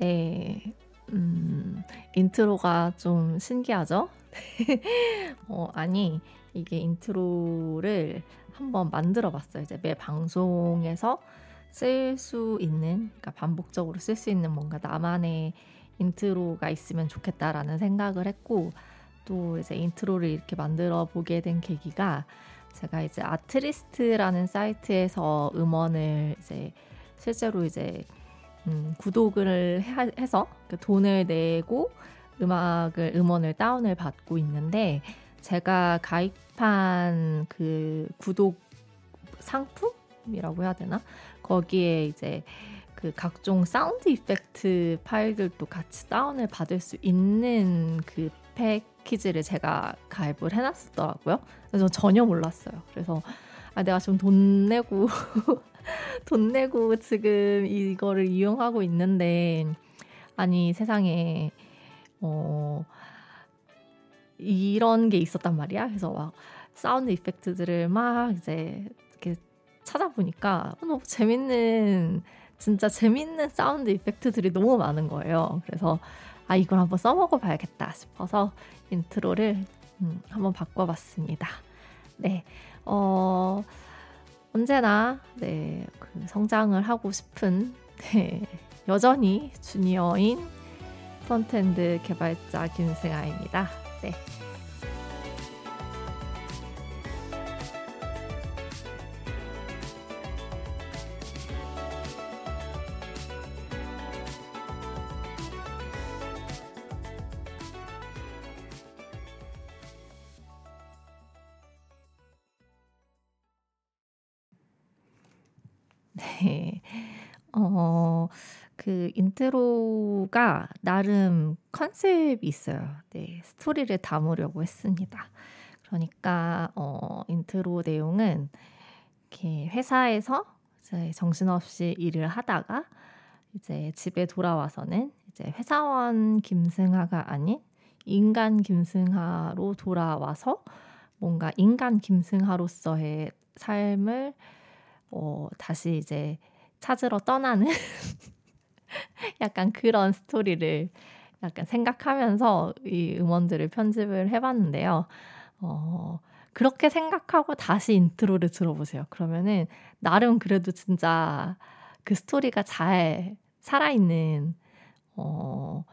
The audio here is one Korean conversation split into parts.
네. 음, intro가 좀 신기하죠? 어, 아니, 이게 intro를 한번 만들어 봤어요. 이제 매 방송에서 쓸 수 있는, 그러니까 반복적으로 쓸 수 있는 뭔가 나만의 intro가 있으면 좋겠다라는 생각을 했고, 또 이제 intro를 이렇게 만들어 보게 된 계기가 제가 이제 Artlist라는 사이트에서 음원을 이제 실제로 이제 음, 구독을 해, 서그 돈을 내고 음악을 음원을 다운을 받고 있는데 제가 가입한 그 구독 상품이라고 해야 되나? 거기에 이제 그 각종 사운드 이펙트 파일들도 같이 다운을 받을 수 있는 그 패키지를 제가 가입을 해놨었더라고요. 그래서 전혀 몰랐어요. 그래서 아, 내가 지금 돈 내고 돈 내고 지금 이거를 이용하고 있는데 아니 세상에 어 이런 게 있었단 말이야. 그래서 막 sound effect들을 막 이제 이렇게 찾아보니까 너무 재밌는 진짜 재밌는 sound effect들이 너무 많은 거예요. 그래서 아 이걸 한번 써먹어 봐야겠다 싶어서 intro를 음, 한번 바꿔봤습니다. 네, 어. 언제나 네, 그 성장을 하고 싶은 네, 여전히 주니어인 frontend 개발자 김승아입니다. 네. 네. 어, 그 intro가 나름 컨셉이 있어요. 네. 스토리를 담으려고 했습니다. 그러니까, 어, 인트로 내용은 이렇게 회사에서 이제 정신없이 일을 하다가 이제 집에 돌아와서는 이제 회사원 김승하가 아닌 인간 김승하로 돌아와서 뭔가 인간 김승하로서의 삶을 어, 다시 이제 찾으러 떠나는 약간 그런 스토리를 약간 생각하면서 이 음원들을 편집을 해봤는데요. 어, 그렇게 생각하고 다시 intro를 들어보세요. 그러면은 나름 그래도 진짜 그 스토리가 잘 살아있는 어,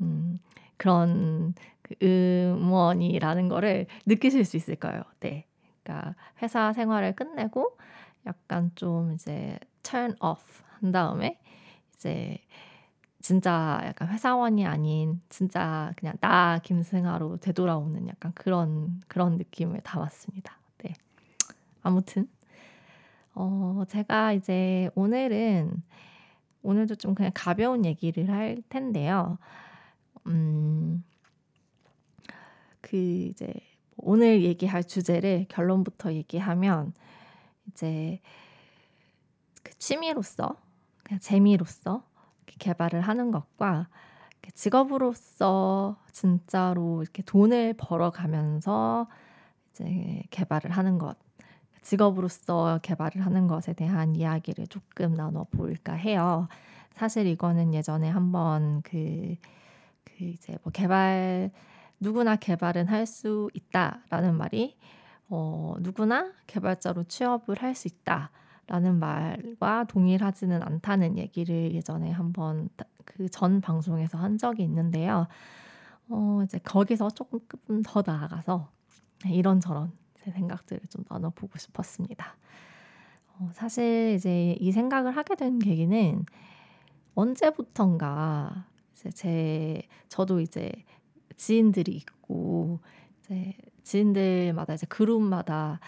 음, 그런 그 음원이라는 거를 느끼실 수 있을 거예요. 네. 그러니까 회사 생활을 끝내고 약간 좀 이제 turn off 한 다음에 이제 진짜 약간 회사원이 아닌 진짜 그냥 나 김승하로 되돌아오는 약간 그런 그런 느낌을 담았습니다. 네. 아무튼 어 제가 이제 오늘은 오늘도 좀 그냥 가벼운 얘기를 할 텐데요. 음. 그 이제 오늘 얘기할 주제를 결론부터 얘기하면 이제 그 취미로서 그냥 재미로서 개발을 하는 것과 직업으로서 진짜로 이렇게 돈을 벌어가면서 이제 개발을 하는 것, 직업으로서 개발을 하는 것에 대한 이야기를 조금 나눠 볼까 해요. 사실 이거는 예전에 한번 그, 그 이제 뭐 개발, 누구나 개발은 할 수 있다라는 말이 어, 누구나 개발자로 취업을 할 수 있다. 라는 말과 동일하지는 않다는 얘기를 예전에 한번 그 전 방송에서 한 적이 있는데요. 어, 이제 거기서 조금 더 나아가서 이런저런 제 생각들을 좀 나눠보고 싶었습니다. 어, 사실 이제 이 생각을 하게 된 계기는 언제부턴가 이제 제 저도 이제 지인들이 있고 이제 지인들마다 이제 그룹마다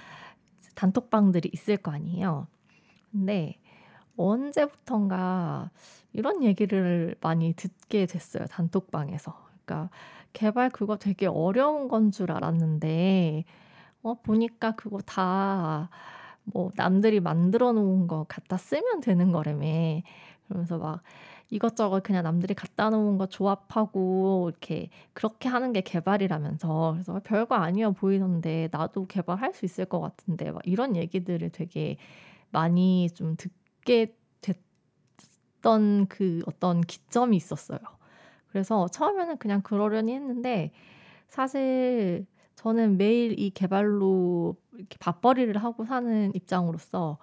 단톡방들이 있을 거 아니에요. 근데 언제부턴가 이런 얘기를 많이 듣게 됐어요. 단톡방에서. 그러니까 개발 그거 되게 어려운 건 줄 알았는데 어 보니까 그거 다 뭐 남들이 만들어 놓은 거 갖다 쓰면 되는 거라며. 그러면서 막 이것저것 그냥 남들이 갖다 놓은 거 조합하고 이렇게 그렇게 하는 게 개발이라면서 그래서 별거 아니어 보이던데 나도 개발할 수 있을 것 같은데 막 이런 얘기들을 되게 많이 좀 듣게 됐던 그 어떤 기점이 있었어요. 그래서 처음에는 그냥 그러려니 했는데 사실 저는 매일 이 개발로 이렇게 밥벌이를 하고 사는 입장으로서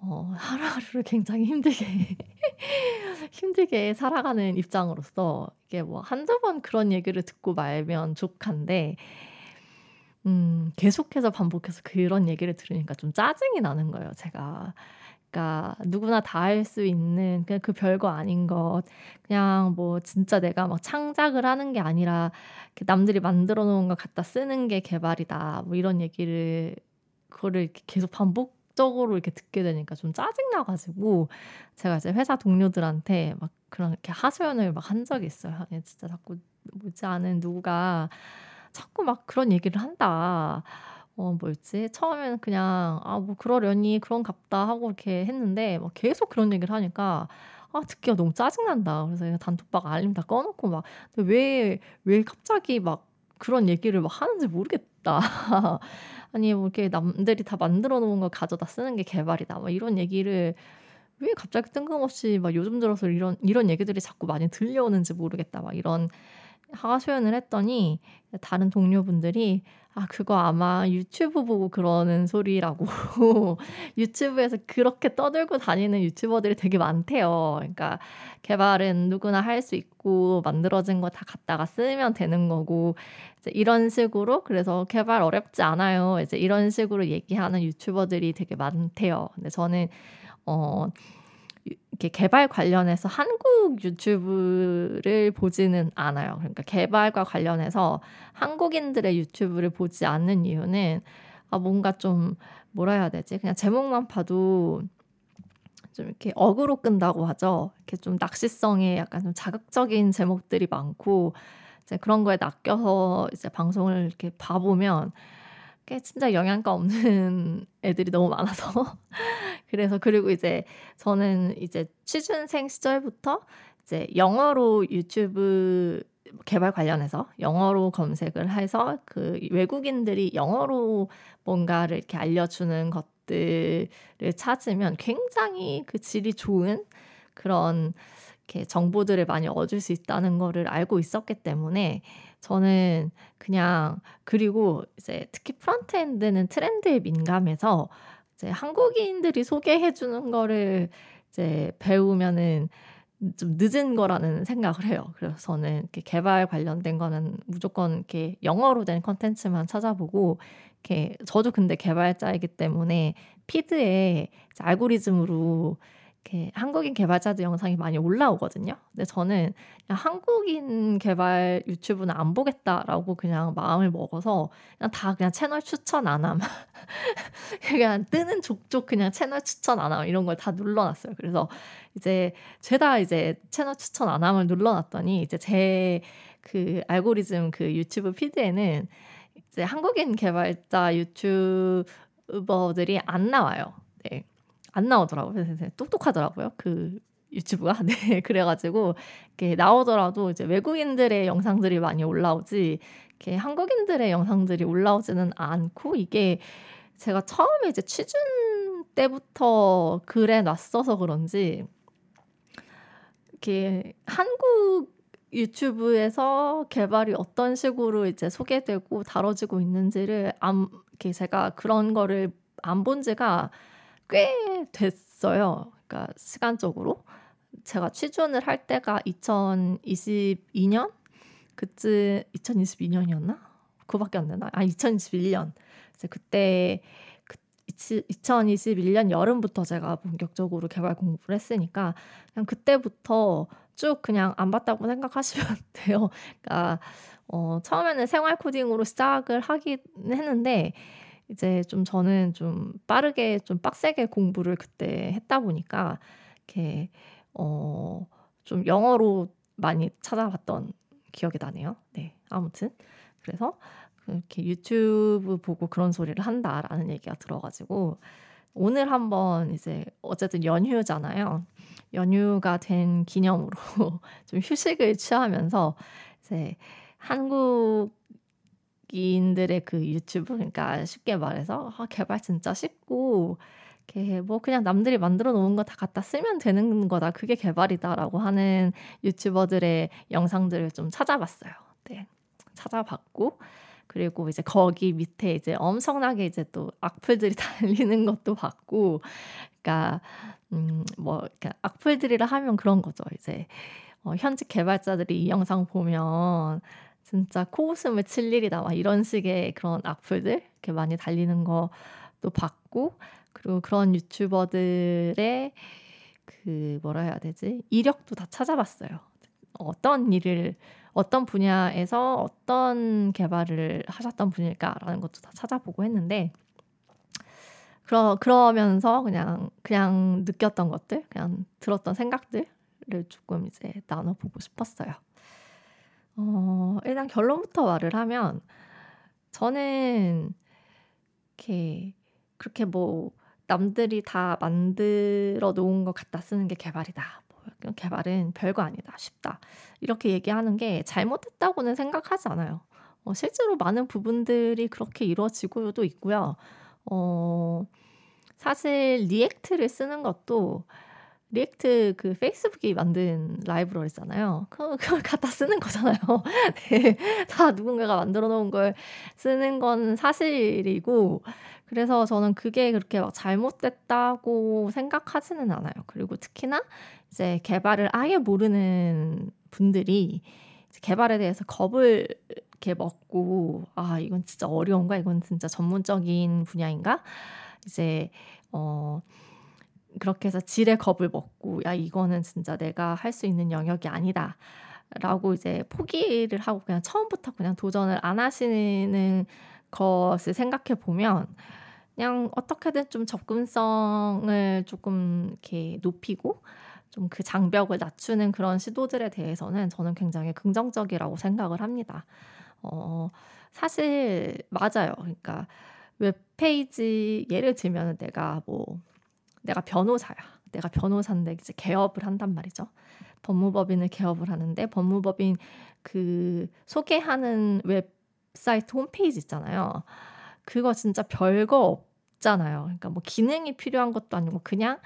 어, 하루하루를 굉장히 힘들게 힘들게 살아가는 입장으로서 이게 뭐 한두 번 그런 얘기를 듣고 말면 족한데 음, 계속해서 반복해서 그런 얘기를 들으니까 좀 짜증이 나는 거예요, 제가. 그러니까 누구나 다 할 수 있는 그냥 그 별거 아닌 것 그냥 뭐 진짜 내가 막 창작을 하는 게 아니라 남들이 만들어 놓은 거 갖다 쓰는 게 개발이다. 뭐 이런 얘기를 그거를 계속 반복 적으로 이렇게 듣게 되니까 좀 짜증나 가지고 제가 이제 회사 동료들한테 막 그런 이렇게 하소연을 막 한 적이 있어요. 아니 진짜 자꾸 뭐지 않은 누가 자꾸 막 그런 얘기를 한다. 어 뭐였지? 처음에는 그냥 '아 뭐 그러려니 그런갑다.' 하고 이렇게 했는데 막 계속 그런 얘기를 하니까 아 듣기가 너무 짜증난다. 그래서 단톡방 알림 다 꺼 놓고 막 왜왜 갑자기 막 그런 얘기를 막 하는지 모르겠다. 아니 뭐 이렇게 남들이 다 만들어 놓은 걸 가져다 쓰는 게 개발이다. 막 이런 얘기를 왜 갑자기 뜬금없이 막 요즘 들어서 이런 이런 얘기들이 자꾸 많이 들려오는지 모르겠다. 막 이런 하소연을 했더니 다른 동료분들이 아 그거 아마 유튜브 보고 그러는 소리라고 유튜브에서 그렇게 떠들고 다니는 유튜버들이 되게 많대요. 그러니까 개발은 누구나 할 수 있고 만들어진 거 다 갖다가 쓰면 되는 거고 이제 이런 식으로 그래서 개발 어렵지 않아요. 이제 이런 식으로 얘기하는 유튜버들이 되게 많대요. 근데 저는 어 이렇게 개발 관련해서 한국 유튜브를 보지는 않아요. 그러니까 개발과 관련해서 한국인들의 유튜브를 보지 않는 이유는 아 뭔가 좀 뭐라 해야 되지? 그냥 제목만 봐도 좀 이렇게 어그로 끈다고 하죠. 이렇게 좀 낚시성에 약간 좀 자극적인 제목들이 많고 이제 그런 거에 낚여서 이제 방송을 이렇게 봐보면 꽤 진짜 영양가 없는 애들이 너무 많아서. 그래서 그리고 이제 저는 이제 취준생 시절부터 이제 영어로 유튜브 개발 관련해서 영어로 검색을 해서 그 외국인들이 영어로 뭔가를 이렇게 알려주는 것들을 찾으면 굉장히 그 질이 좋은 그런 이렇게 정보들을 많이 얻을 수 있다는 거를 알고 있었기 때문에 저는 그냥 그리고 이제 특히 frontend는 트렌드에 민감해서 이제 한국인들이 소개해 주는 거를 이제 배우면은 좀 늦은 거라는 생각을 해요. 그래서 저는 이렇게 개발 관련된 거는 무조건 이렇게 영어로 된 컨텐츠만 찾아보고 이렇게 저도 근데 개발자이기 때문에 피드에 알고리즘으로 이렇게 한국인 개발자들 영상이 많이 올라오거든요. 근데 저는 한국인 개발 유튜브는 안 보겠다라고 그냥 마음을 먹어서 그냥 다 그냥 채널 추천 안 함. 그냥 뜨는 족족 그냥 채널 추천 안 함. 이런 걸 다 눌러놨어요. 그래서 이제 죄다 이제 채널 추천 안 함을 눌러놨더니 이제 제 그 알고리즘 그 유튜브 피드에는 이제 한국인 개발자 유튜버들이 안 나와요. 네. 안 나오더라고요. 똑똑하더라고요. 그 유튜브가. 네. 그래가지고, 이렇게 나오더라도 이제 외국인들의 영상들이 많이 올라오지, 이렇게 한국인들의 영상들이 올라오지는 않고, 이게 제가 처음에 이제 취준 때부터 글에 놨어서 그런지, 이렇게 한국 유튜브에서 개발이 어떤 식으로 이제 소개되고 다뤄지고 있는지를 안, 이렇게 제가 그런 거를 안 본 지가 꽤 됐어요. 그러니까 시간적으로 제가 취준을 할 때가 2022년 그쯤 2022년이었나? 그밖에 안 되나? 아 2021년. 이제 그때 그 2021년 여름부터 제가 본격적으로 개발 공부를 했으니까 그냥 그때부터 쭉 그냥 안 봤다고 생각하시면 돼요. 그러니까 어, 처음에는 생활 코딩으로 시작을 하긴 했는데 이제 좀 저는 좀 빠르게 좀 빡세게 공부를 그때 했다 보니까 이렇게 어, 좀 영어로 많이 찾아봤던 기억이 나네요. 네, 아무튼 그래서 이렇게 유튜브 보고 그런 소리를 한다라는 얘기가 들어가지고 오늘 한번 이제 어쨌든 연휴잖아요. 연휴가 된 기념으로 좀 휴식을 취하면서 이제 한국 인들의 그 유튜브 그러니까 쉽게 말해서 아, 개발 진짜 쉽고 이렇게 뭐 그냥 남들이 만들어 놓은 거 다 갖다 쓰면 되는 거다. 그게 개발이다라고 하는 유튜버들의 영상들을 좀 찾아봤어요. 네. 찾아봤고 그리고 이제 거기 밑에 이제 엄청나게 이제 또 악플들이 달리는 것도 봤고 그러니까 음뭐 그러니까 악플들이라 하면 그런 거죠. 이제 어 현직 개발자들이 이 영상 보면 진짜 코웃음을 칠 일이다 막 이런 식의 그런 악플들 이렇게 많이 달리는 것도 봤고 그리고 그런 유튜버들의 그 뭐라 해야 되지? 이력도 다 찾아봤어요. 어떤 일을 어떤 분야에서 어떤 개발을 하셨던 분일까라는 것도 다 찾아보고 했는데 그러 그러면서 그냥 그냥 느꼈던 것들, 그냥 들었던 생각들을 조금 이제 나눠보고 싶었어요. 어, 일단 결론부터 말을 하면 저는 이렇게 그렇게 뭐 남들이 다 만들어 놓은 것 갖다 쓰는 게 개발이다. 뭐 개발은 별거 아니다. 쉽다. 이렇게 얘기하는 게 잘못했다고는 생각하지 않아요. 어, 실제로 많은 부분들이 그렇게 이루어지고도 있고요. 어, 사실 React를 쓰는 것도 React 그 페이스북이 만든 라이브러리잖아요. 그, 그걸 갖다 쓰는 거잖아요. 네. 다 누군가가 만들어 놓은 걸 쓰는 건 사실이고, 그래서 저는 그게 그렇게 막 잘못됐다고 생각하지는 않아요. 그리고 특히나 이제 개발을 아예 모르는 분들이 개발에 대해서 겁을 이렇게 먹고, 아, 이건 진짜 어려운가? 이건 진짜 전문적인 분야인가? 이제, 어, 그렇게 해서 질의 겁을 먹고 야 이거는 진짜 내가 할 수 있는 영역이 아니다. 라고 이제 포기를 하고 그냥 처음부터 그냥 도전을 안 하시는 것을 생각해 보면 그냥 어떻게든 좀 접근성을 조금 이렇게 높이고 좀 그 장벽을 낮추는 그런 시도들에 대해서는 저는 굉장히 긍정적이라고 생각을 합니다. 어, 사실 맞아요. 그러니까 웹페이지 예를 들면 내가 뭐 내가 변호사야. 내가 변호사인데 이제 개업을 한단 말이죠. 법무법인을 개업을 하는데 법무법인 그 소개하는 웹사이트 홈페이지 있잖아요. 그거 진짜 별거 없잖아요. 그러니까 뭐 기능이 필요한 것도 아니고 그냥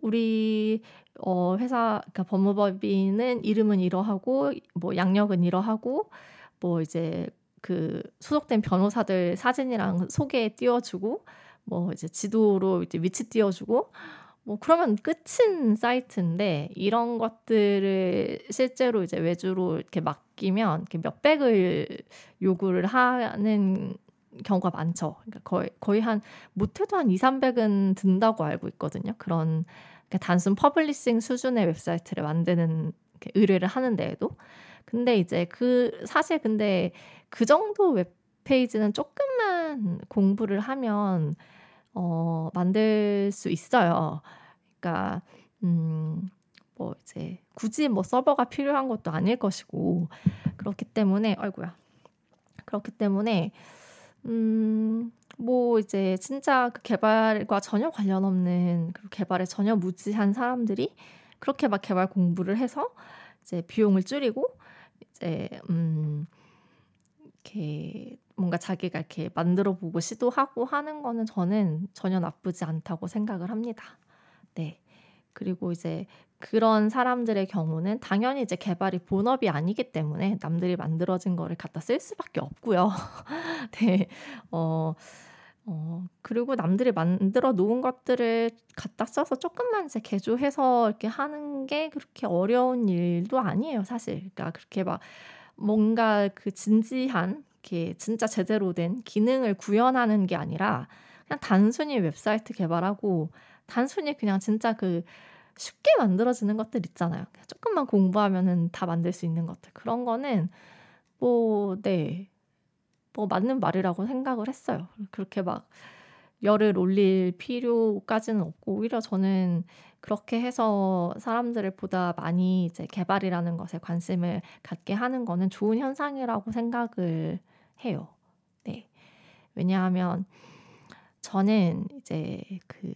우리 어 회사 그러니까 법무법인은 이름은 이러하고 뭐 양력은 이러하고 뭐 이제 그 소속된 변호사들 사진이랑 소개 띄워주고 뭐 이제 지도로 이제 위치 띄워주고 뭐 그러면 끝인 사이트인데 이런 것들을 실제로 이제 외주로 이렇게 맡기면 이렇게 몇 백을 요구를 하는 경우가 많죠. 그러니까 거의 거의 한 못해도 한 2, 300은 든다고 알고 있거든요. 그런 단순 publishing 수준의 웹사이트를 만드는 의뢰를 하는데에도 근데 이제 그 사실 근데 그 정도 웹페이지는 조금만 공부를 하면 어, 만들 수 있어요. 그러니까 음, 뭐 이제 굳이 뭐 서버가 필요한 것도 아닐 것이고 그렇기 때문에 아이고야 그렇기 때문에 음, 뭐 이제 진짜 그 개발과 전혀 관련 없는 그리고 개발에 전혀 무지한 사람들이 그렇게 막 개발 공부를 해서 이제 비용을 줄이고 이제 음 이렇게 뭔가 자기가 이렇게 만들어 보고 시도하고 하는 거는 저는 전혀 나쁘지 않다고 생각을 합니다. 네. 그리고 이제 그런 사람들의 경우는 당연히 이제 개발이 본업이 아니기 때문에 남들이 만들어진 거를 갖다 쓸 수밖에 없고요. 네. 어, 어, 그리고 남들이 만들어 놓은 것들을 갖다 써서 조금만 이제 개조해서 이렇게 하는 게 그렇게 어려운 일도 아니에요, 사실. 그러니까 그렇게 막 뭔가 그 진지한, 이렇게 진짜 제대로 된 기능을 구현하는 게 아니라 그냥 단순히 웹사이트 개발하고 단순히 그냥 진짜 그 쉽게 만들어지는 것들 있잖아요. 조금만 공부하면은 다 만들 수 있는 것들. 그런 거는 뭐, 네. 뭐 맞는 말이라고 생각을 했어요. 그렇게 막 열을 올릴 필요까지는 없고 오히려 저는 그렇게 해서 사람들을 보다 많이 이제 개발이라는 것에 관심을 갖게 하는 거는 좋은 현상이라고 생각을 해요. 네. 왜냐하면 저는 이제 그,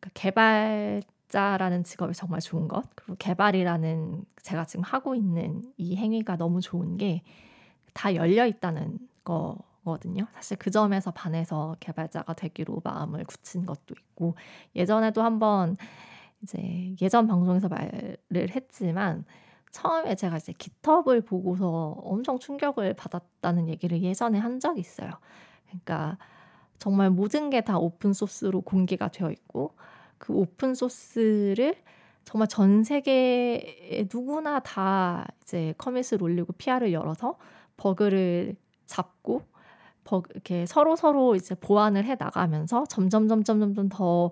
그 개발자라는 직업이 정말 좋은 것, 그리고 개발이라는 제가 지금 하고 있는 이 행위가 너무 좋은 게 다 열려 있다는 거거든요. 사실 그 점에서 반해서 개발자가 되기로 마음을 굳힌 것도 있고 예전에도 한번 이제 예전 방송에서 말을 했지만 처음에 제가 이제 깃허브를 보고서 엄청 충격을 받았다는 얘기를 예전에 한 적이 있어요. 그러니까 정말 모든 게 다 open source로 공개가 되어 있고 그 open source를 정말 전 세계에 누구나 다 이제 commit을 올리고 PR을 열어서 버그를 잡고 버그 이렇게 서로 서로 이제 보완을 해 나가면서 점점 점점 점점 더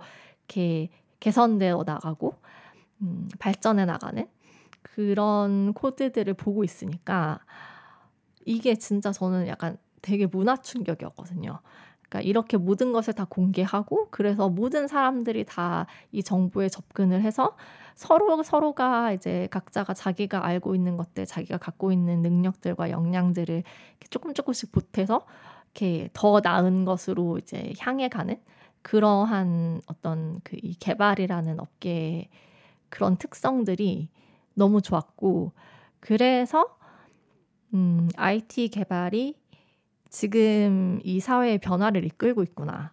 이렇게 개선되어 나가고 음, 발전해 나가는 그런 코드들을 보고 있으니까 이게 진짜 저는 약간 되게 문화 충격이었거든요. 그러니까 이렇게 모든 것을 다 공개하고 그래서 모든 사람들이 다 이 정보에 접근을 해서 서로 서로가 이제 각자가 자기가 알고 있는 것들, 자기가 갖고 있는 능력들과 역량들을 조금 조금씩 보태서 이렇게 더 나은 것으로 이제 향해 가는 그러한 어떤 그 이 개발이라는 업계의 그런 특성들이 너무 좋았고 그래서 음, IT 개발이 지금 이 사회의 변화를 이끌고 있구나.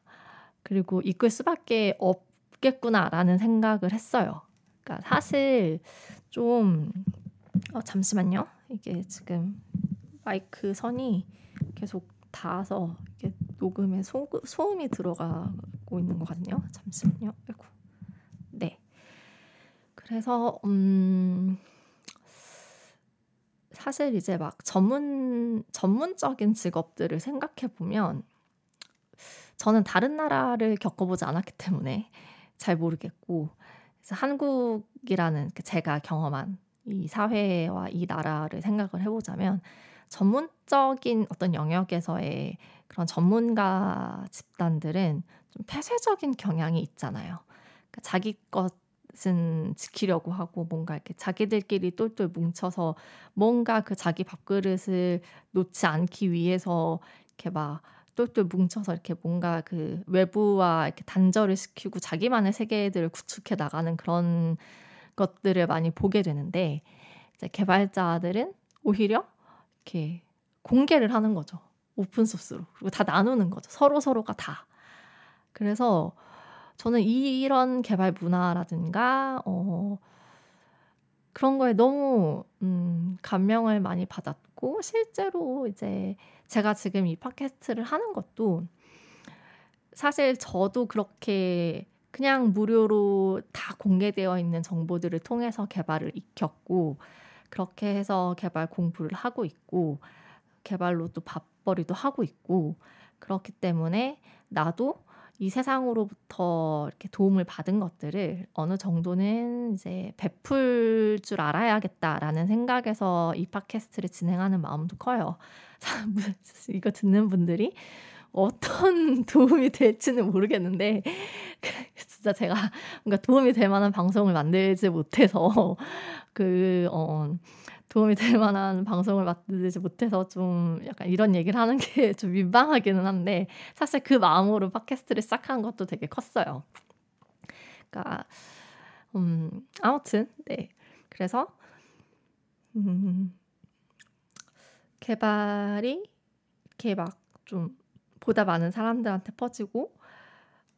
그리고 이끌 수밖에 없겠구나라는 생각을 했어요. 그러니까 사실 좀 어, 잠시만요. 이게 지금 마이크 선이 계속 닿아서 녹음에 소, 소음이 들어가고 있는 거거든요. 잠시만요. 그래서 음 사실 이제 막 전문 전문적인 직업들을 생각해 보면 저는 다른 나라를 겪어보지 않았기 때문에 잘 모르겠고 한국이라는 그 제가 경험한 이 사회와 이 나라를 생각을 해보자면 전문적인 어떤 영역에서의 그런 전문가 집단들은 좀 폐쇄적인 경향이 있잖아요. 그러니까 자기 것 것은 지키려고 하고 뭔가 이렇게 자기들끼리 똘똘 뭉쳐서 뭔가 그 자기 밥그릇을 놓지 않기 위해서 이렇게 막 똘똘 뭉쳐서 이렇게 뭔가 그 외부와 이렇게 단절을 시키고 자기만의 세계들을 구축해 나가는 그런 것들을 많이 보게 되는데 이제 개발자들은 오히려 이렇게 공개를 하는 거죠. 오픈 소스로. 그리고 다 나누는 거죠. 서로 서로가 다. 그래서 저는 이런 개발 문화라든가 어 그런 거에 너무 음 감명을 많이 받았고 실제로 이제 제가 지금 이 팟캐스트를 하는 것도 사실 저도 그렇게 그냥 무료로 다 공개되어 있는 정보들을 통해서 개발을 익혔고 그렇게 해서 개발 공부를 하고 있고 개발로 또 밥벌이도 하고 있고 그렇기 때문에 나도 이 세상으로부터 이렇게 도움을 받은 것들을 어느 정도는 이제 베풀 줄 알아야겠다라는 생각에서 이 팟캐스트를 진행하는 마음도 커요. 이거 듣는 분들이 어떤 도움이 될지는 모르겠는데 진짜 제가 뭔가 도움이 될 만한 방송을 만들지 못해서 그 어, 도움이 될 만한 방송을 만들지 못해서 좀 약간 이런 얘기를 하는 게 좀 민망하기는 한데 사실 그 마음으로 팟캐스트를 시작한 것도 되게 컸어요. 그러니까 음 아무튼 네 그래서 음 개발이 이렇게 막 좀 보다 많은 사람들한테 퍼지고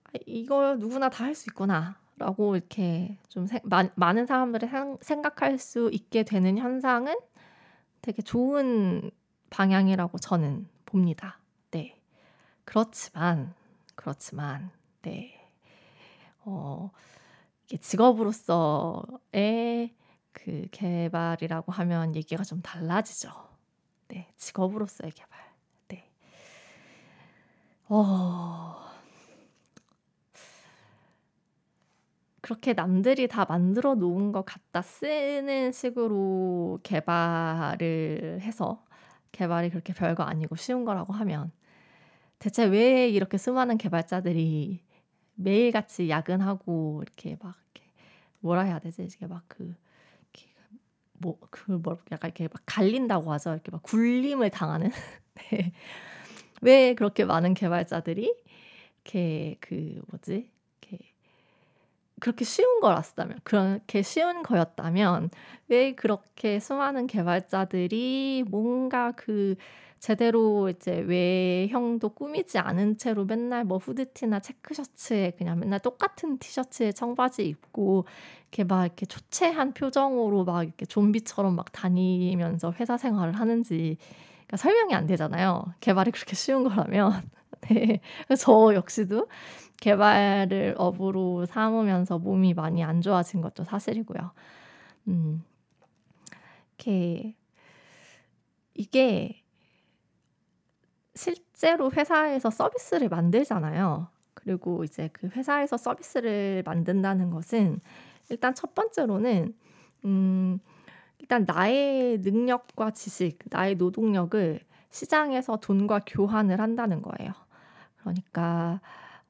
아, 이거 누구나 다 할 수 있구나 라고 이렇게 좀 세, 마, 많은 사람들이 생, 생각할 수 있게 되는 현상은 되게 좋은 방향이라고 저는 봅니다. 네. 그렇지만 그렇지만 네. 어, 직업으로서의 그 개발이라고 하면 얘기가 좀 달라지죠. 네, 직업으로서의 개발. 네. 어, 그렇게 남들이 다 만들어 놓은 것 갖다 쓰는 식으로 개발을 해서 개발이 그렇게 별거 아니고 쉬운 거라고 하면 대체 왜 이렇게 수많은 개발자들이 매일같이 야근하고 이렇게 막 이렇게 뭐라 해야 되지? 이게 막그 뭐그 뭐 약간 이렇게 막 갈린다고 하죠. 이렇게 막 굴림을 당하는. 네. 왜 그렇게 많은 개발자들이 이렇게 그 뭐지? 그렇게 쉬운 거였다면 그렇게 쉬운 거였다면 왜 그렇게 수많은 개발자들이 뭔가 그 제대로 이제 외형도 꾸미지 않은 채로 맨날 뭐 후드티나 체크셔츠에 그냥 맨날 똑같은 티셔츠에 청바지 입고 이렇게 막 이렇게 초췌한 표정으로 막 이렇게 좀비처럼 막 다니면서 회사 생활을 하는지 그러니까 설명이 안 되잖아요. 개발이 그렇게 쉬운 거라면. 네. 저 역시도 개발을 업으로 삼으면서 몸이 많이 안 좋아진 것도 사실이고요. 음. 이게 실제로 회사에서 서비스를 만들잖아요. 그리고 이제 그 회사에서 서비스를 만든다는 것은 일단 첫 번째로는 음 일단 나의 능력과 지식, 나의 노동력을 시장에서 돈과 교환을 한다는 거예요. 그러니까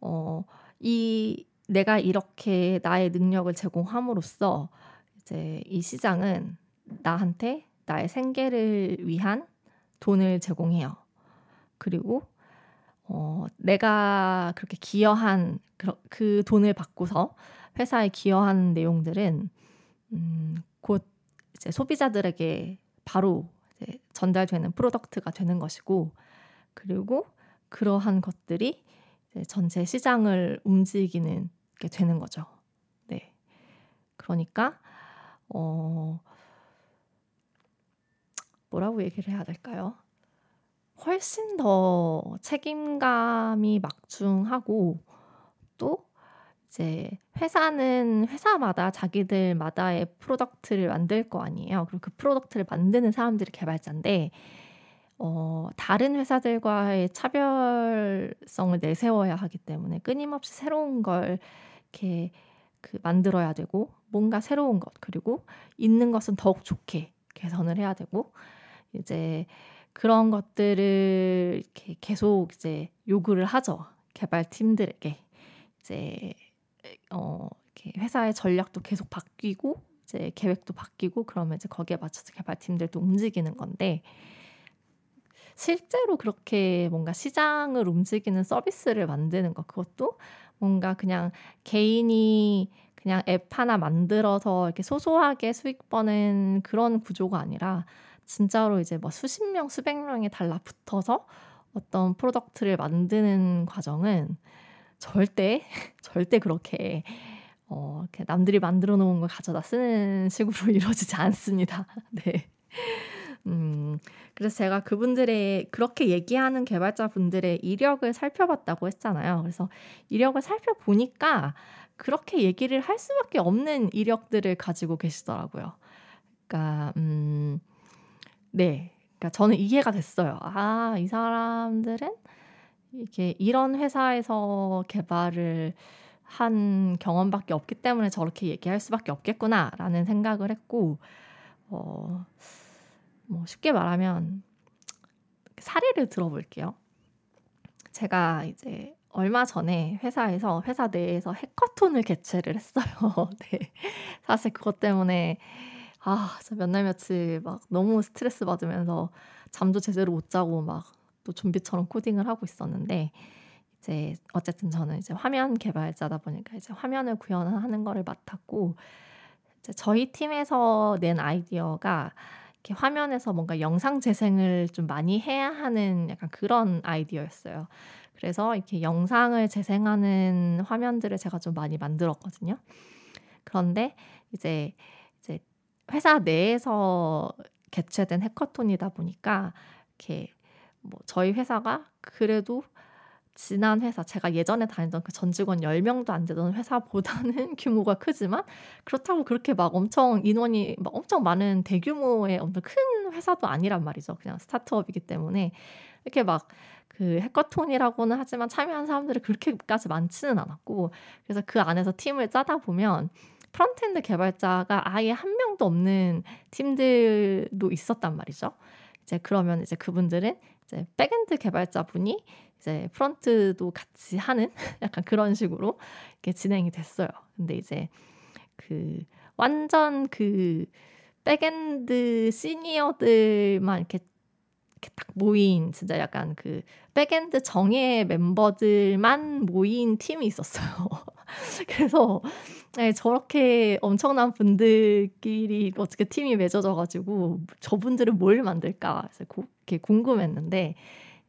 어 이 내가 이렇게 나의 능력을 제공함으로써 이제 이 시장은 나한테 나의 생계를 위한 돈을 제공해요. 그리고 어, 내가 그렇게 기여한 그, 그 돈을 받고서 회사에 기여한 내용들은 음, 곧 이제 소비자들에게 바로 이제 전달되는 프로덕트가 되는 것이고 그리고 그러한 것들이 전체 시장을 움직이는 게 되는 거죠. 네. 그러니까 어 뭐라고 얘기를 해야 될까요? 훨씬 더 책임감이 막중하고 또 이제 회사는 회사마다 자기들마다의 product를 만들 거 아니에요. 그리고 그 product를 만드는 사람들이 개발자인데 어, 다른 회사들과의 차별성을 내세워야 하기 때문에 끊임없이 새로운 걸 이렇게 그 만들어야 되고 뭔가 새로운 것 그리고 있는 것은 더욱 좋게 개선을 해야 되고 이제 그런 것들을 이렇게 계속 이제 요구를 하죠. 개발팀들에게. 이제 어 이렇게 회사의 전략도 계속 바뀌고 이제 계획도 바뀌고 그러면 이제 거기에 맞춰서 개발팀들도 움직이는 건데 실제로 그렇게 뭔가 시장을 움직이는 서비스를 만드는 것 그것도 뭔가 그냥 개인이 그냥 앱 하나 만들어서 이렇게 소소하게 수익 버는 그런 구조가 아니라 진짜로 이제 뭐 수십 명, 수백 명이 달라붙어서 어떤 product를 만드는 과정은 절대 절대 그렇게 어, 이렇게 남들이 만들어 놓은 걸 가져다 쓰는 식으로 이루어지지 않습니다. 네. 음, 그래서 제가 그분들의 그렇게 얘기하는 개발자 분들의 이력을 살펴봤다고 했잖아요. 그래서 이력을 살펴보니까 그렇게 얘기를 할 수밖에 없는 이력들을 가지고 계시더라고요. 그러니까 음, 네. 그러니까 저는 이해가 됐어요. 아, 이 사람들은 이게 이런 회사에서 개발을 한 경험밖에 없기 때문에 저렇게 얘기할 수밖에 없겠구나라는 생각을 했고, 어, 뭐 쉽게 말하면 사례를 들어볼게요. 제가 이제 얼마 전에 회사에서 회사 내에서 해커톤을 개최를 했어요. 네. 사실 그것 때문에 아, 진짜 몇날 며칠 막 너무 스트레스 받으면서 잠도 제대로 못 자고 막 또 좀비처럼 코딩을 하고 있었는데 이제 어쨌든 저는 이제 화면 개발자다 보니까 이제 화면을 구현하는 거를 맡았고 이제 저희 팀에서 낸 아이디어가 이렇게 화면에서 뭔가 영상 재생을 좀 많이 해야 하는 약간 그런 아이디어였어요. 그래서 이렇게 영상을 재생하는 화면들을 제가 좀 많이 만들었거든요. 그런데 이제 회사 내에서 개최된 해커톤이다 보니까 이렇게 뭐 저희 회사가 그래도 지난 회사, 제가 예전에 다니던 그 전 직원 10명도 안 되던 회사보다는 규모가 크지만 그렇다고 그렇게 막 엄청 인원이 막 엄청 많은 대규모의 엄청 큰 회사도 아니란 말이죠. 그냥 스타트업이기 때문에 이렇게 막 그 hackathon이라고는 하지만 참여한 사람들이 그렇게까지 많지는 않았고 그래서 그 안에서 팀을 짜다 보면 frontend 개발자가 아예 한 명도 없는 팀들도 있었단 말이죠. 이제 그러면 이제 그분들은 이제 backend 개발자분이 이제 front도 같이 하는 약간 그런 식으로 이렇게 진행이 됐어요. 근데 이제 그 완전 그 backend senior들만 이렇게 이렇게 딱 모인 진짜 약간 그 backend 정예 멤버들만 모인 팀이 있었어요. 그래서 네, 저렇게 엄청난 분들끼리 어떻게 팀이 맺어져 가지고 저분들은 뭘 만들까 그래서 고, 이렇게 궁금했는데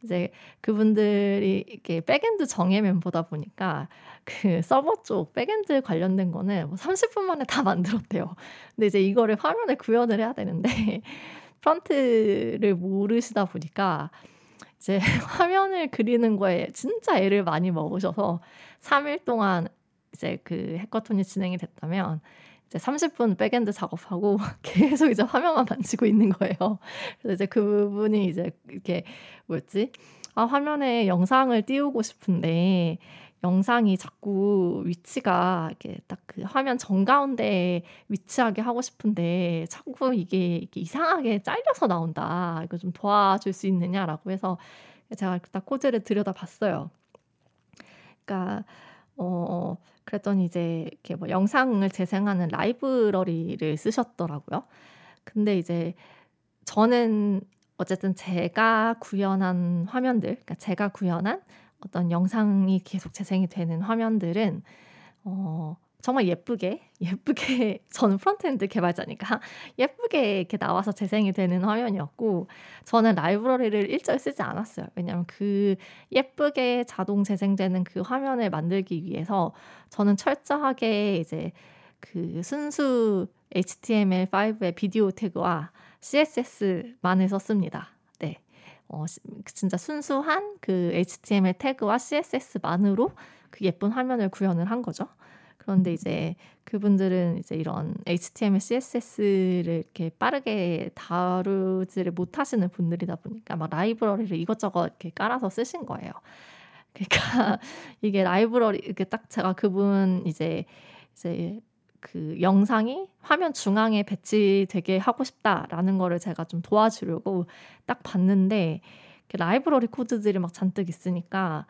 이제 그분들이 이렇게 backend 정예 멤버다 보니까 그 서버 쪽 backend 관련된 거는 뭐 30분 만에 다 만들었대요. 근데 이제 이거를 화면에 구현을 해야 되는데 front를 모르시다 보니까 이제 화면을 그리는 거에 진짜 애를 많이 먹으셔서 3일 동안 이제 그 hackathon이 진행이 됐다면 이제 30분 backend 작업하고 계속 이제 화면만 만지고 있는 거예요. 그래서 이제 그분이 이제 이렇게 뭐였지? 아, 화면에 영상을 띄우고 싶은데 영상이 자꾸 위치가 이렇게 딱 그 화면 정가운데 위치하게 하고 싶은데 자꾸 이게, 이게 이상하게 잘려서 나온다. 이거 좀 도와줄 수 있느냐라고 해서 제가 딱 코드를 들여다 봤어요. 그러니까 어 그랬더니 이제 이렇게 뭐 영상을 재생하는 라이브러리를 쓰셨더라고요. 근데 이제 저는 어쨌든 제가 구현한 화면들, 그러니까 제가 구현한 어떤 영상이 계속 재생이 되는 화면들은 어 정말 예쁘게 예쁘게 저는 frontend 개발자니까 예쁘게 이렇게 나와서 재생이 되는 화면이었고 저는 라이브러리를 일절 쓰지 않았어요. 왜냐하면 그 예쁘게 자동 재생되는 그 화면을 만들기 위해서 저는 철저하게 이제 그 순수 HTML5의 비디오 태그와 CSS만을 썼습니다. 네. 어, 진짜 순수한 그 HTML 태그와 CSS만으로 그 예쁜 화면을 구현을 한 거죠. 그런데 이제 그분들은 이제 이런 HTML, CSS를 이렇게 빠르게 다루지를 못하시는 분들이다 보니까 막 라이브러리를 이것저것 이렇게 깔아서 쓰신 거예요. 그러니까 이게 라이브러리 이렇게 딱 제가 그분 이제 이제 그 영상이 화면 중앙에 배치되게 하고 싶다라는 거를 제가 좀 도와주려고 딱 봤는데 라이브러리 코드들이 막 잔뜩 있으니까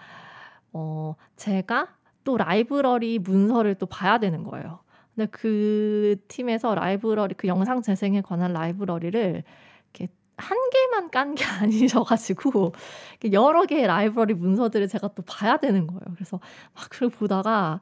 어 제가 또 라이브러리 문서를 또 봐야 되는 거예요. 근데 그 팀에서 라이브러리 그 영상 재생에 관한 라이브러리를 이렇게 한 개만 깐 게 아니셔가지고 여러 개의 라이브러리 문서들을 제가 또 봐야 되는 거예요. 그래서 막 그걸 보다가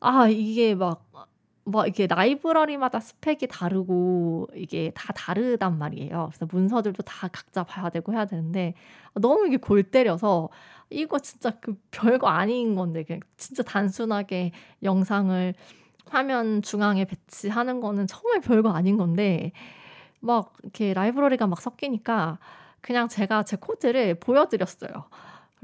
아 이게 막뭐 이게 라이브러리마다 스펙이 다르고 이게 다 다르단 말이에요. 그래서 문서들도 다 각자 봐야 되고 해야 되는데 너무 이게 골 때려서 이거 진짜 그 별거 아닌 건데 그냥 진짜 단순하게 영상을 화면 중앙에 배치하는 거는 정말 별거 아닌 건데 막 이렇게 라이브러리가 막 섞이니까 그냥 제가 제 코드를 보여드렸어요.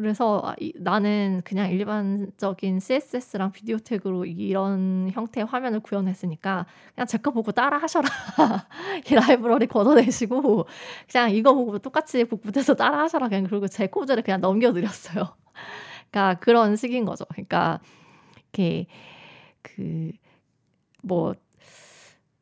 그래서 아, 이, 나는 그냥 일반적인 CSS랑 비디오 태그로 이런 형태의 화면을 구현했으니까 그냥 제 거 보고 따라 하셔라. 이 라이브러리 걷어내시고 그냥 이거 보고 똑같이 복붙해서 따라 하셔라. 그냥 그리고 제 코드를 그냥 넘겨드렸어요. 그러니까 그런 식인 거죠. 그러니까 이렇게 그뭐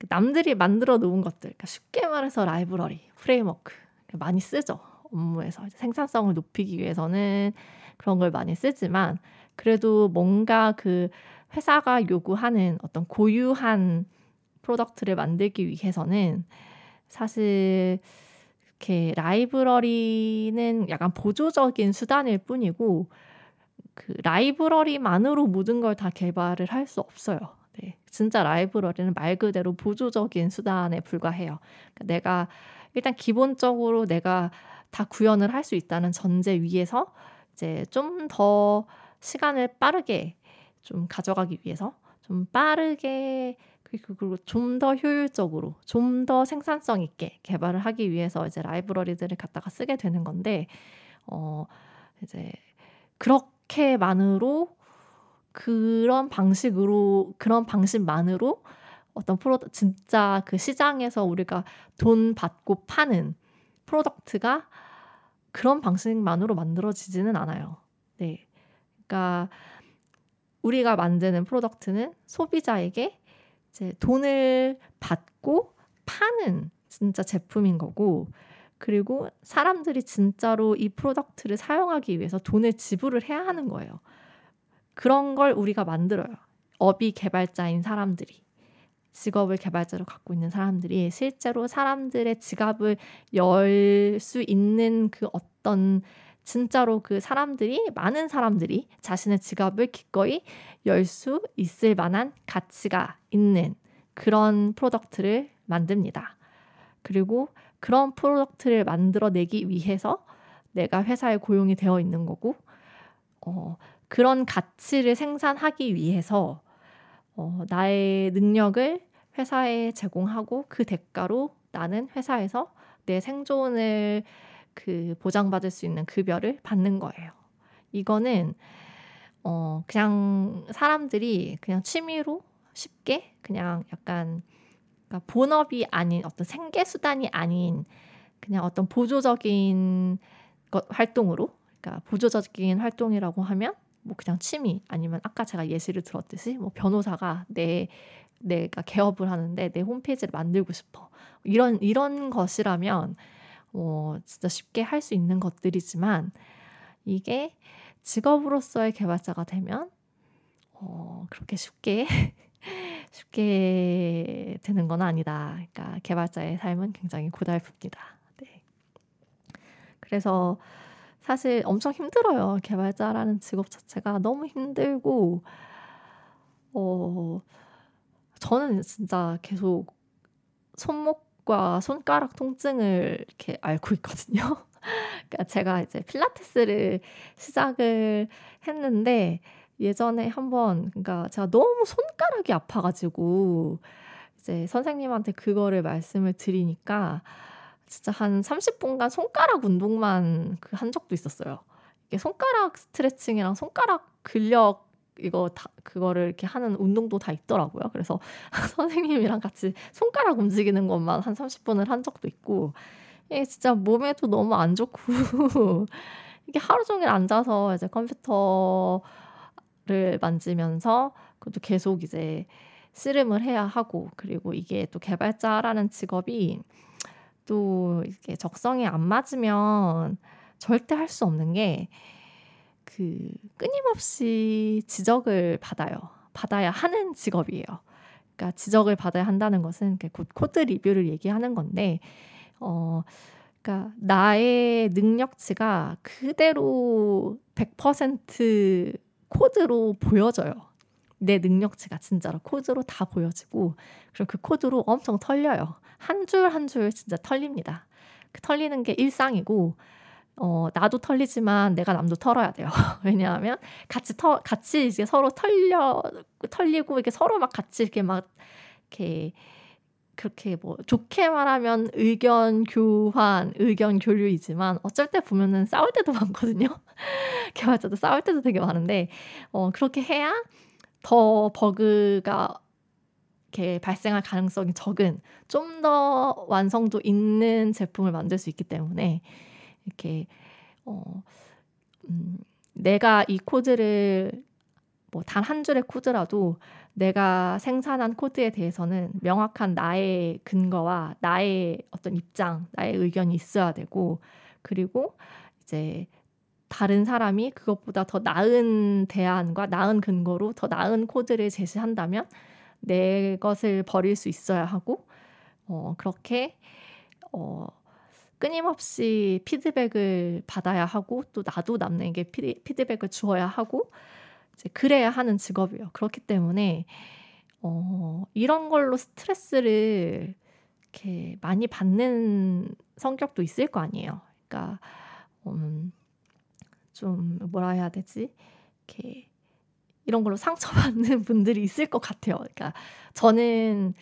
남들이 만들어 놓은 것들, 그러니까 쉽게 말해서 라이브러리, framework 많이 쓰죠. 업무에서 생산성을 높이기 위해서는 그런 걸 많이 쓰지만 그래도 뭔가 그 회사가 요구하는 어떤 고유한 product를 만들기 위해서는 사실 이렇게 라이브러리는 약간 보조적인 수단일 뿐이고 그 라이브러리만으로 모든 걸 다 개발을 할 수 없어요. 네. 진짜 라이브러리는 말 그대로 보조적인 수단에 불과해요. 그러니까 내가 일단 기본적으로 내가 다 구현을 할 수 있다는 전제 위에서 이제 좀 더 시간을 빠르게 좀 가져가기 위해서 좀 빠르게 그리고 좀 더 효율적으로 좀 더 생산성 있게 개발을 하기 위해서 이제 라이브러리들을 갖다가 쓰게 되는 건데 어 이제 그렇게만으로 그런 방식으로 그런 방식만으로 어떤 프로 진짜 그 시장에서 우리가 돈 받고 파는 product가 그런 방식만으로 만들어지지는 않아요. 네. 그러니까 우리가 만드는 product는 소비자에게 이제 돈을 받고 파는 진짜 제품인 거고 그리고 사람들이 진짜로 이 product를 사용하기 위해서 돈을 지불을 해야 하는 거예요. 그런 걸 우리가 만들어요. 업이 개발자인 사람들이. 직업을 개발자로 갖고 있는 사람들이 실제로 사람들의 지갑을 열 수 있는 그 어떤 진짜로 그 사람들이 많은 사람들이 자신의 지갑을 기꺼이 열 수 있을 만한 가치가 있는 그런 product를 만듭니다. 그리고 그런 product를 만들어내기 위해서 내가 회사에 고용이 되어 있는 거고, 어, 그런 가치를 생산하기 위해서 어, 나의 능력을 회사에 제공하고 그 대가로 나는 회사에서 내 생존을 그 보장받을 수 있는 급여를 받는 거예요. 이거는 어 그냥 사람들이 그냥 취미로 쉽게 그냥 약간 그러니까 본업이 아닌 어떤 생계 수단이 아닌 그냥 어떤 보조적인 것 활동으로 그러니까 보조적인 활동이라고 하면 뭐 그냥 취미 아니면 아까 제가 예시를 들었듯이 뭐 변호사가 내 내가 개업을 하는데 내 홈페이지를 만들고 싶어 이런 이런 것이라면 뭐 진짜 쉽게 할 수 있는 것들이지만 이게 직업으로서의 개발자가 되면 어 그렇게 쉽게 쉽게 되는 건 아니다. 그러니까 개발자의 삶은 굉장히 고달픕니다. 네. 그래서 사실 엄청 힘들어요. 개발자라는 직업 자체가 너무 힘들고, 어, 저는 진짜 계속 손목과 손가락 통증을 이렇게 앓고 있거든요. 그러니까 제가 이제 필라테스를 시작을 했는데, 예전에 한번 그러니까 제가 너무 손가락이 아파가지고 이제 선생님한테 그거를 말씀을 드리니까 진짜 한 30분간 손가락 운동만 그 한 적도 있었어요. 이게 손가락 스트레칭이랑 손가락 근력 이거 다 그거를 이렇게 하는 운동도 다 있더라고요. 그래서 선생님이랑 같이 손가락 움직이는 것만 한 30분을 한 적도 있고 이게 진짜 몸에도 너무 안 좋고 이게 하루 종일 앉아서 이제 컴퓨터 를 만지면서 그것도 계속 이제 씨름을 해야 하고 그리고 이게 또 개발자라는 직업이 또 이게 적성에 안 맞으면 절대 할 수 없는 게 그 끊임없이 지적을 받아요. 받아야 하는 직업이에요. 그러니까 지적을 받아야 한다는 것은 곧 코드 리뷰를 얘기하는 건데 어 그러니까 나의 능력치가 그대로 100% 코드로 보여져요. 내 능력치가 진짜로 코드로 다 보여지고 그리고 그 코드로 엄청 털려요. 한 줄 한 줄 진짜 털립니다. 그 털리는 게 일상이고 어, 나도 털리지만 내가 남도 털어야 돼요. 왜냐하면 같이 터, 같이 이제 서로 털려, 털리고 이렇게 서로 막 같이 이렇게 막 이렇게 그렇게 뭐 좋게 말하면 의견 교환, 의견 교류이지만 어쩔 때 보면은 싸울 때도 많거든요. 개발자도 싸울 때도 되게 많은데 어 그렇게 해야 더 버그가 이렇게 발생할 가능성이 적은 좀 더 완성도 있는 제품을 만들 수 있기 때문에 이렇게 어 음, 내가 이 코드를 뭐 단 한 줄의 코드라도 내가 생산한 코드에 대해서는 명확한 나의 근거와 나의 어떤 입장, 나의 의견이 있어야 되고, 그리고 이제 다른 사람이 그것보다 더 나은 대안과 나은 근거로 더 나은 코드를 제시한다면 내 것을 버릴 수 있어야 하고, 어, 그렇게, 어, 끊임없이 피드백을 받아야 하고, 또 나도 남에게 피드백을 주어야 하고, 이제 그래야 하는 직업이에요. 그렇기 때문에 어, 이런 걸로 스트레스를 이렇게 많이 받는 성격도 있을 거 아니에요. 그러니까 음, 좀 뭐라 해야 되지? 이렇게 이런 걸로 상처받는 분들이 있을 것 같아요. 그러니까 저는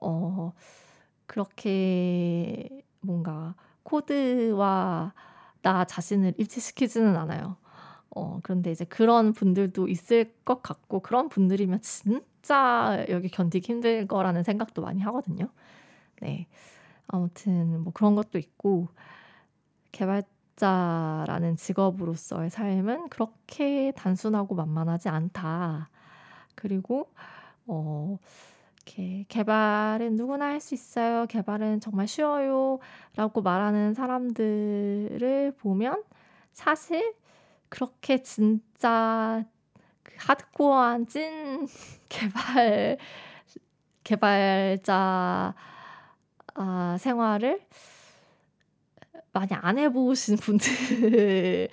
어 그렇게 뭔가 코드와 나 자신을 일치시키지는 않아요. 어, 그런데 이제 그런 분들도 있을 것 같고 그런 분들이면 진짜 여기 견디기 힘들 거라는 생각도 많이 하거든요. 네. 아무튼 뭐 그런 것도 있고 개발 자라는 직업으로서의 삶은 그렇게 단순하고 만만하지 않다. 그리고 어 이렇게 개발은 누구나 할 수 있어요. 개발은 정말 쉬워요라고 말하는 사람들을 보면 사실 그렇게 진짜 그 하드코어한 찐 개발 개발자 아, 생활을 많이 안 해보신 분들이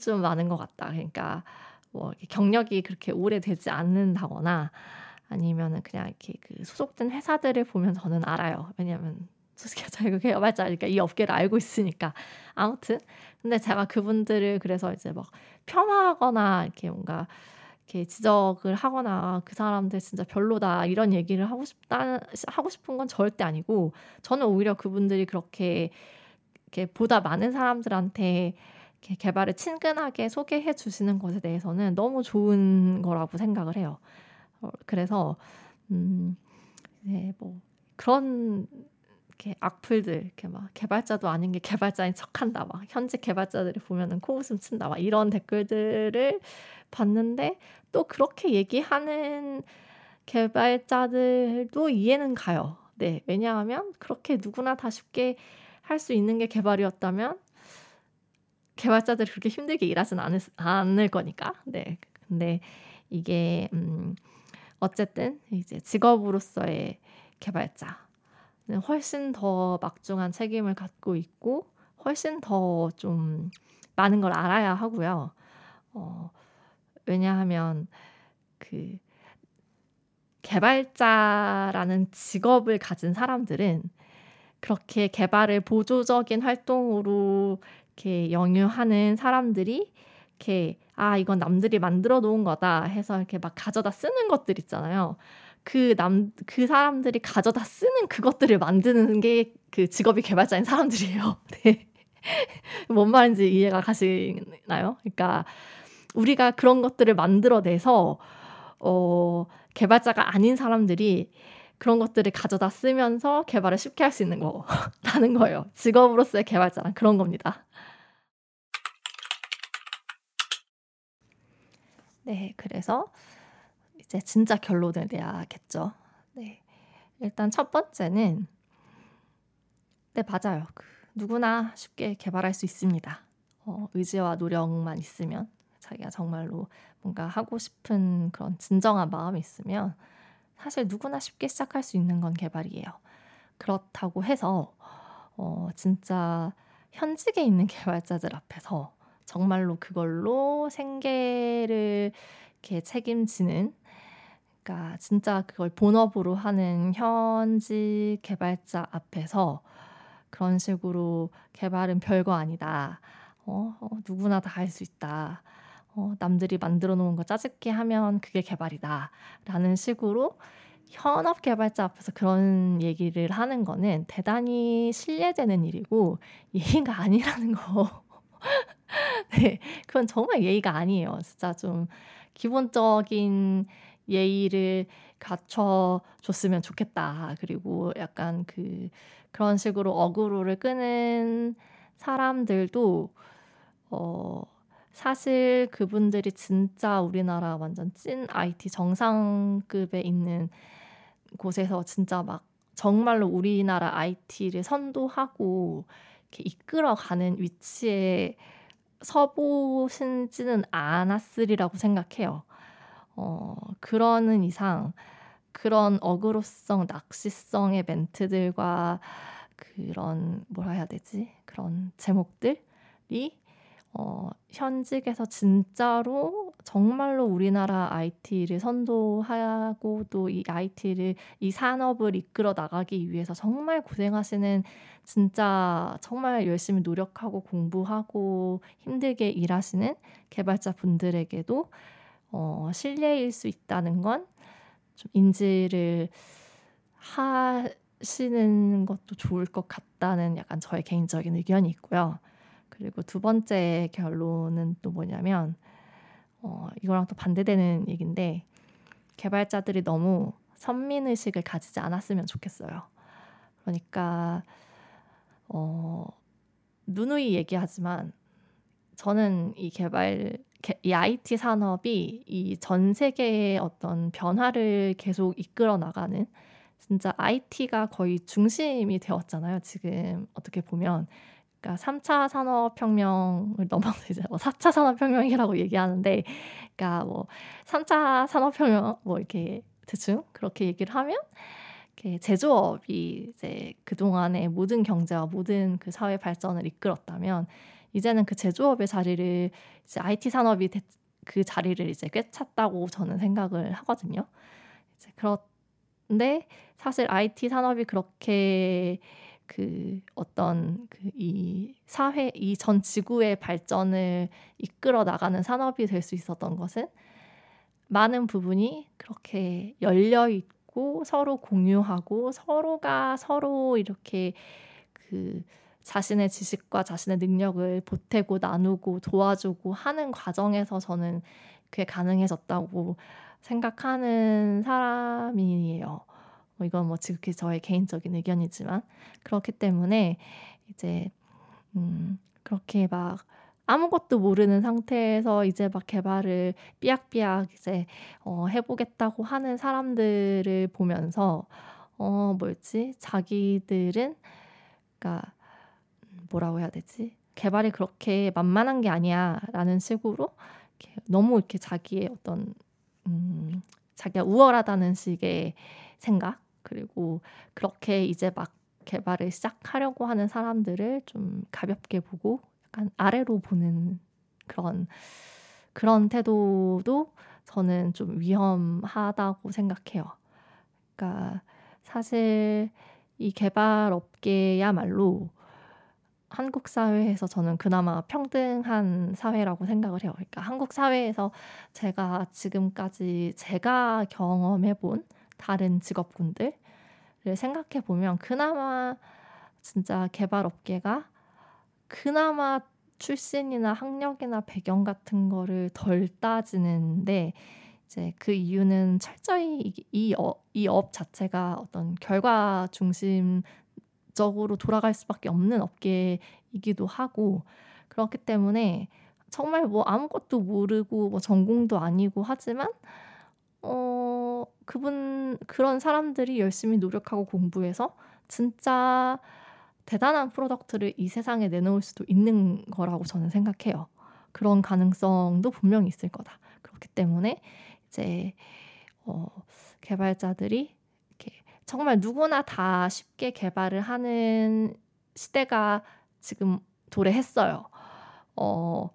좀 많은 것 같다. 그러니까 뭐 경력이 그렇게 오래 되지 않는다거나 아니면은 그냥 이렇게 그 소속된 회사들을 보면 저는 알아요. 왜냐하면 솔직히 저희가 개발자니까 이 업계를 알고 있으니까. 아무튼. 근데 제가 그분들을 그래서 이제 막 폄하하거나 이렇게 뭔가 이렇게 지적을 하거나 그 사람들 진짜 별로다 이런 얘기를 하고 싶다 하고 싶은 건 절대 아니고 저는 오히려 그분들이 그렇게 이렇게 보다 많은 사람들한테 이렇게 개발을 친근하게 소개해 주시는 것에 대해서는 너무 좋은 거라고 생각을 해요. 어, 그래서 음, 네, 뭐 그런 이렇게 악플들 이렇게 막 개발자도 아닌 게 개발자인 척한다 막 현직 개발자들이 보면은 코웃음 친다 막 이런 댓글들을 봤는데 또 그렇게 얘기하는 개발자들도 이해는 가요. 네, 왜냐하면 그렇게 누구나 다 쉽게 할 수 있는 게 개발이었다면 개발자들이 그렇게 힘들게 일하진 않을, 않을 거니까. 네, 근데 이게 음, 어쨌든 이제 직업으로서의 개발자 훨씬 더 막중한 책임을 갖고 있고 훨씬 더 좀 많은 걸 알아야 하고요. 어, 왜냐하면 그 개발자라는 직업을 가진 사람들은 그렇게 개발을 보조적인 활동으로 이렇게 영유하는 사람들이 이렇게 아 이건 남들이 만들어 놓은 거다 해서 이렇게 막 가져다 쓰는 것들 있잖아요. 그 남, 그 사람들이 가져다 쓰는 그것들을 만드는 게 그 직업이 개발자인 사람들이에요. 네. 뭔 말인지 이해가 가시나요? 그러니까 우리가 그런 것들을 만들어내서 어, 개발자가 아닌 사람들이 그런 것들을 가져다 쓰면서 개발을 쉽게 할 수 있는 거라는 거예요. 직업으로서의 개발자는 그런 겁니다. 네, 그래서 이제 진짜 결론을 내야겠죠. 네. 일단 첫 번째는 네, 맞아요. 그 누구나 쉽게 개발할 수 있습니다. 어, 의지와 노력만 있으면 자기가 정말로 뭔가 하고 싶은 그런 진정한 마음이 있으면 사실 누구나 쉽게 시작할 수 있는 건 개발이에요. 그렇다고 해서 어, 진짜 현직에 있는 개발자들 앞에서 정말로 그걸로 생계를 이렇게 책임지는 그러니까 진짜 그걸 본업으로 하는 현지 개발자 앞에서 그런 식으로 개발은 별거 아니다. 어, 어 누구나 다 할 수 있다. 어, 남들이 만들어 놓은 거 짜집게 하면 그게 개발이다. 라는 식으로 현업 개발자 앞에서 그런 얘기를 하는 거는 대단히 신뢰되는 일이고 예의가 아니라는 거. 네, 그건 정말 예의가 아니에요. 진짜 좀 기본적인 예의를 갖춰줬으면 좋겠다. 그리고 약간 그 그런 식으로 어그로를 끄는 사람들도 어 사실 그분들이 진짜 우리나라 완전 찐 IT 정상급에 있는 곳에서 진짜 막 정말로 우리나라 IT를 선도하고 이렇게 이끌어가는 위치에 서보신지는 않았으리라고 생각해요. 어, 그러는 이상 그런 어그로성, 낚시성의 멘트들과 그런 뭐라 해야 되지? 그런 제목들이 어, 현직에서 진짜로 정말로 우리나라 IT를 선도하고 또 이 IT를 이 산업을 이끌어 나가기 위해서 정말 고생하시는 진짜 정말 열심히 노력하고 공부하고 힘들게 일하시는 개발자 분들에게도 어, 신뢰일 수 있다는 건 좀 인지를 하시는 것도 좋을 것 같다는 약간 저의 개인적인 의견이 있고요. 그리고 두 번째 결론은 또 뭐냐면 어, 이거랑 또 반대되는 얘기인데 개발자들이 너무 선민 의식을 가지지 않았으면 좋겠어요. 그러니까 어, 누누이 얘기하지만 저는 이 개발 이 IT 산업이 이 전 세계의 어떤 변화를 계속 이끌어 나가는 진짜 IT가 거의 중심이 되었잖아요. 지금 어떻게 보면 그러니까 3차 산업혁명을 넘어서 이제 뭐 4차 산업혁명이라고 얘기하는데, 그러니까 뭐 3차 산업혁명 뭐 이렇게 대충 그렇게 얘기를 하면 이렇게 제조업이 이제 그 동안의 모든 경제와 모든 그 사회 발전을 이끌었다면 이제는 그 제조업의 자리를 이제 IT 산업이 그 자리를 이제 꿰찼다고 저는 생각을 하거든요. 이제 그런데 사실 IT 산업이 그렇게 그 어떤 그 이 사회 이 전 지구의 발전을 이끌어 나가는 산업이 될 수 있었던 것은 많은 부분이 그렇게 열려 있고 서로 공유하고 서로가 서로 이렇게 그 자신의 지식과 자신의 능력을 보태고 나누고 도와주고 하는 과정에서 저는 그게 가능해졌다고 생각하는 사람이에요. 뭐 이건 뭐 지극히 저의 개인적인 의견이지만 그렇기 때문에 이제 음 그렇게 막 아무것도 모르는 상태에서 이제 막 개발을 삐약삐약 이제 어 해보겠다고 하는 사람들을 보면서 어 뭐였지? 자기들은 그러니까 뭐라고 해야 되지? 개발이 그렇게 만만한 게 아니야라는 식으로 이렇게 너무 이렇게 자기의 어떤 음 자기가 우월하다는 식의 생각 그리고 그렇게 이제 막 개발을 시작하려고 하는 사람들을 좀 가볍게 보고 약간 아래로 보는 그런 그런 태도도 저는 좀 위험하다고 생각해요. 그러니까 사실 이 개발 업계야말로 한국 사회에서 저는 그나마 평등한 사회라고 생각을 해요. 그러니까 한국 사회에서 제가 지금까지 제가 경험해 본 다른 직업군들을 생각해 보면 그나마 진짜 개발 업계가 그나마 출신이나 학력이나 배경 같은 거를 덜 따지는데 이제 그 이유는 철저히 이 업 이 업 자체가 어떤 결과 중심적으로 돌아갈 수밖에 없는 업계이기도 하고 그렇기 때문에 정말 뭐 아무것도 모르고 뭐 전공도 아니고 하지만 어 그분 그런 사람들이 열심히 노력하고 공부해서 진짜 대단한 product를 이 세상에 내놓을 수도 있는 거라고 저는 생각해요. 그런 가능성도 분명히 있을 거다. 그렇기 때문에 이제 어 개발자들이 이렇게 정말 누구나 다 쉽게 개발을 하는 시대가 지금 도래했어요. 어,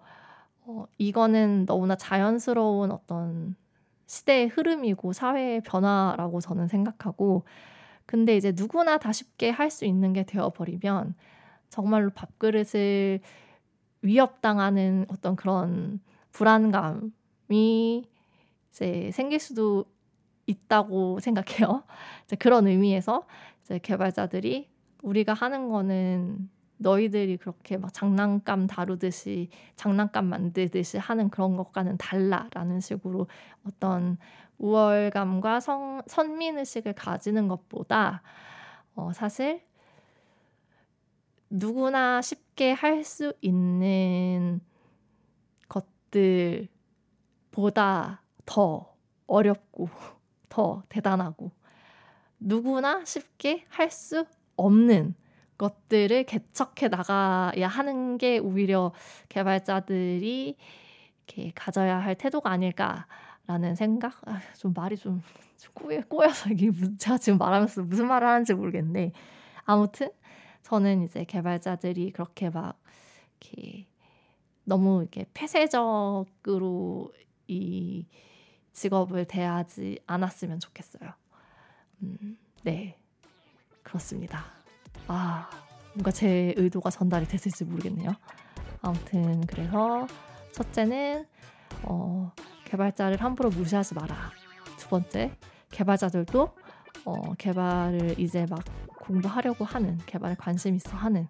어 이거는 너무나 자연스러운 어떤 시대의 흐름이고 사회의 변화라고 저는 생각하고 근데 이제 누구나 다 쉽게 할 수 있는 게 되어버리면 정말로 밥그릇을 위협당하는 어떤 그런 불안감이 이제 생길 수도 있다고 생각해요. 이제 그런 의미에서 이제 개발자들이 우리가 하는 거는 너희들이 그렇게 막 장난감 다루듯이 장난감 만들듯이 하는 그런 것과는 달라라는 식으로 어떤 우월감과 성, 선민의식을 가지는 것보다 어, 사실 누구나 쉽게 할 수 있는 것들보다 더 어렵고 더 대단하고 누구나 쉽게 할 수 없는 것들을 개척해 나가야 하는 게 오히려 개발자들이 이렇게 가져야 할 태도가 아닐까라는 생각. 아, 좀 말이 좀, 꼬여, 꼬여서 이게 제가 지금 말하면서 무슨 말을 하는지 모르겠는데 아무튼 저는 이제 개발자들이 그렇게 막 이렇게 너무 이렇게 폐쇄적으로 이 직업을 대하지 않았으면 좋겠어요. 음, 네, 그렇습니다. 아, 뭔가 제 의도가 전달이 됐을지 모르겠네요. 아무튼 그래서 첫째는 어, 개발자를 함부로 무시하지 마라. 두 번째, 개발자들도 어, 개발을 이제 막 공부하려고 하는 개발에 관심 있어 하는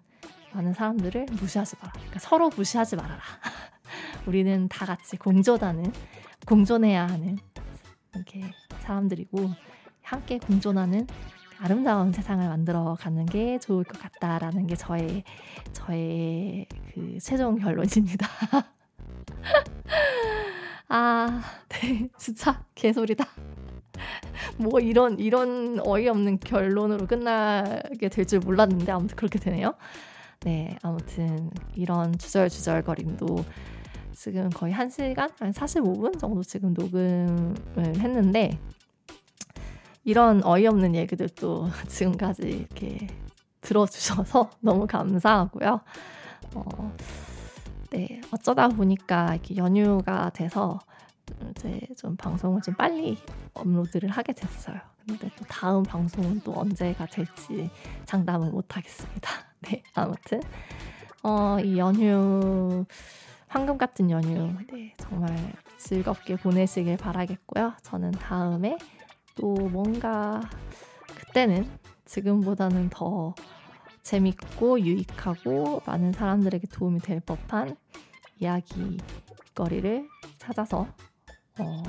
많은 사람들을 무시하지 마라. 그러니까 서로 무시하지 말아라. 우리는 다 같이 공존하는, 공존해야 하는 이렇게 사람들이고 함께 공존하는 아름다운 세상을 만들어 가는 게 좋을 것 같다라는 게 저의 저의 그 최종 결론입니다. 아, 네, 진짜 개소리다. 뭐 이런 이런 어이없는 결론으로 끝나게 될 줄 몰랐는데 아무튼 그렇게 되네요. 네, 아무튼 이런 주절주절거림도 지금 거의 1시간, 한 45분 정도 지금 녹음을 했는데 이런 어이없는 얘기들도 지금까지 이렇게 들어주셔서 너무 감사하고요. 어, 네, 어쩌다 보니까 이렇게 연휴가 돼서 이제 좀 방송을 좀 빨리 업로드를 하게 됐어요. 근데 또 다음 방송은 또 언제가 될지 장담을 못 하겠습니다. 네, 아무튼 어, 이 연휴 황금 같은 연휴 네, 정말 즐겁게 보내시길 바라겠고요. 저는 다음에 또 뭔가 그때는 지금보다는 더 재밌고 유익하고 많은 사람들에게 도움이 될 법한 이야기거리를 찾아서 어,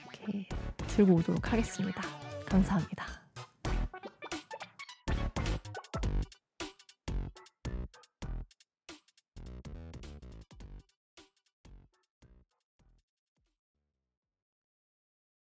이렇게 들고 오도록 하겠습니다. 감사합니다.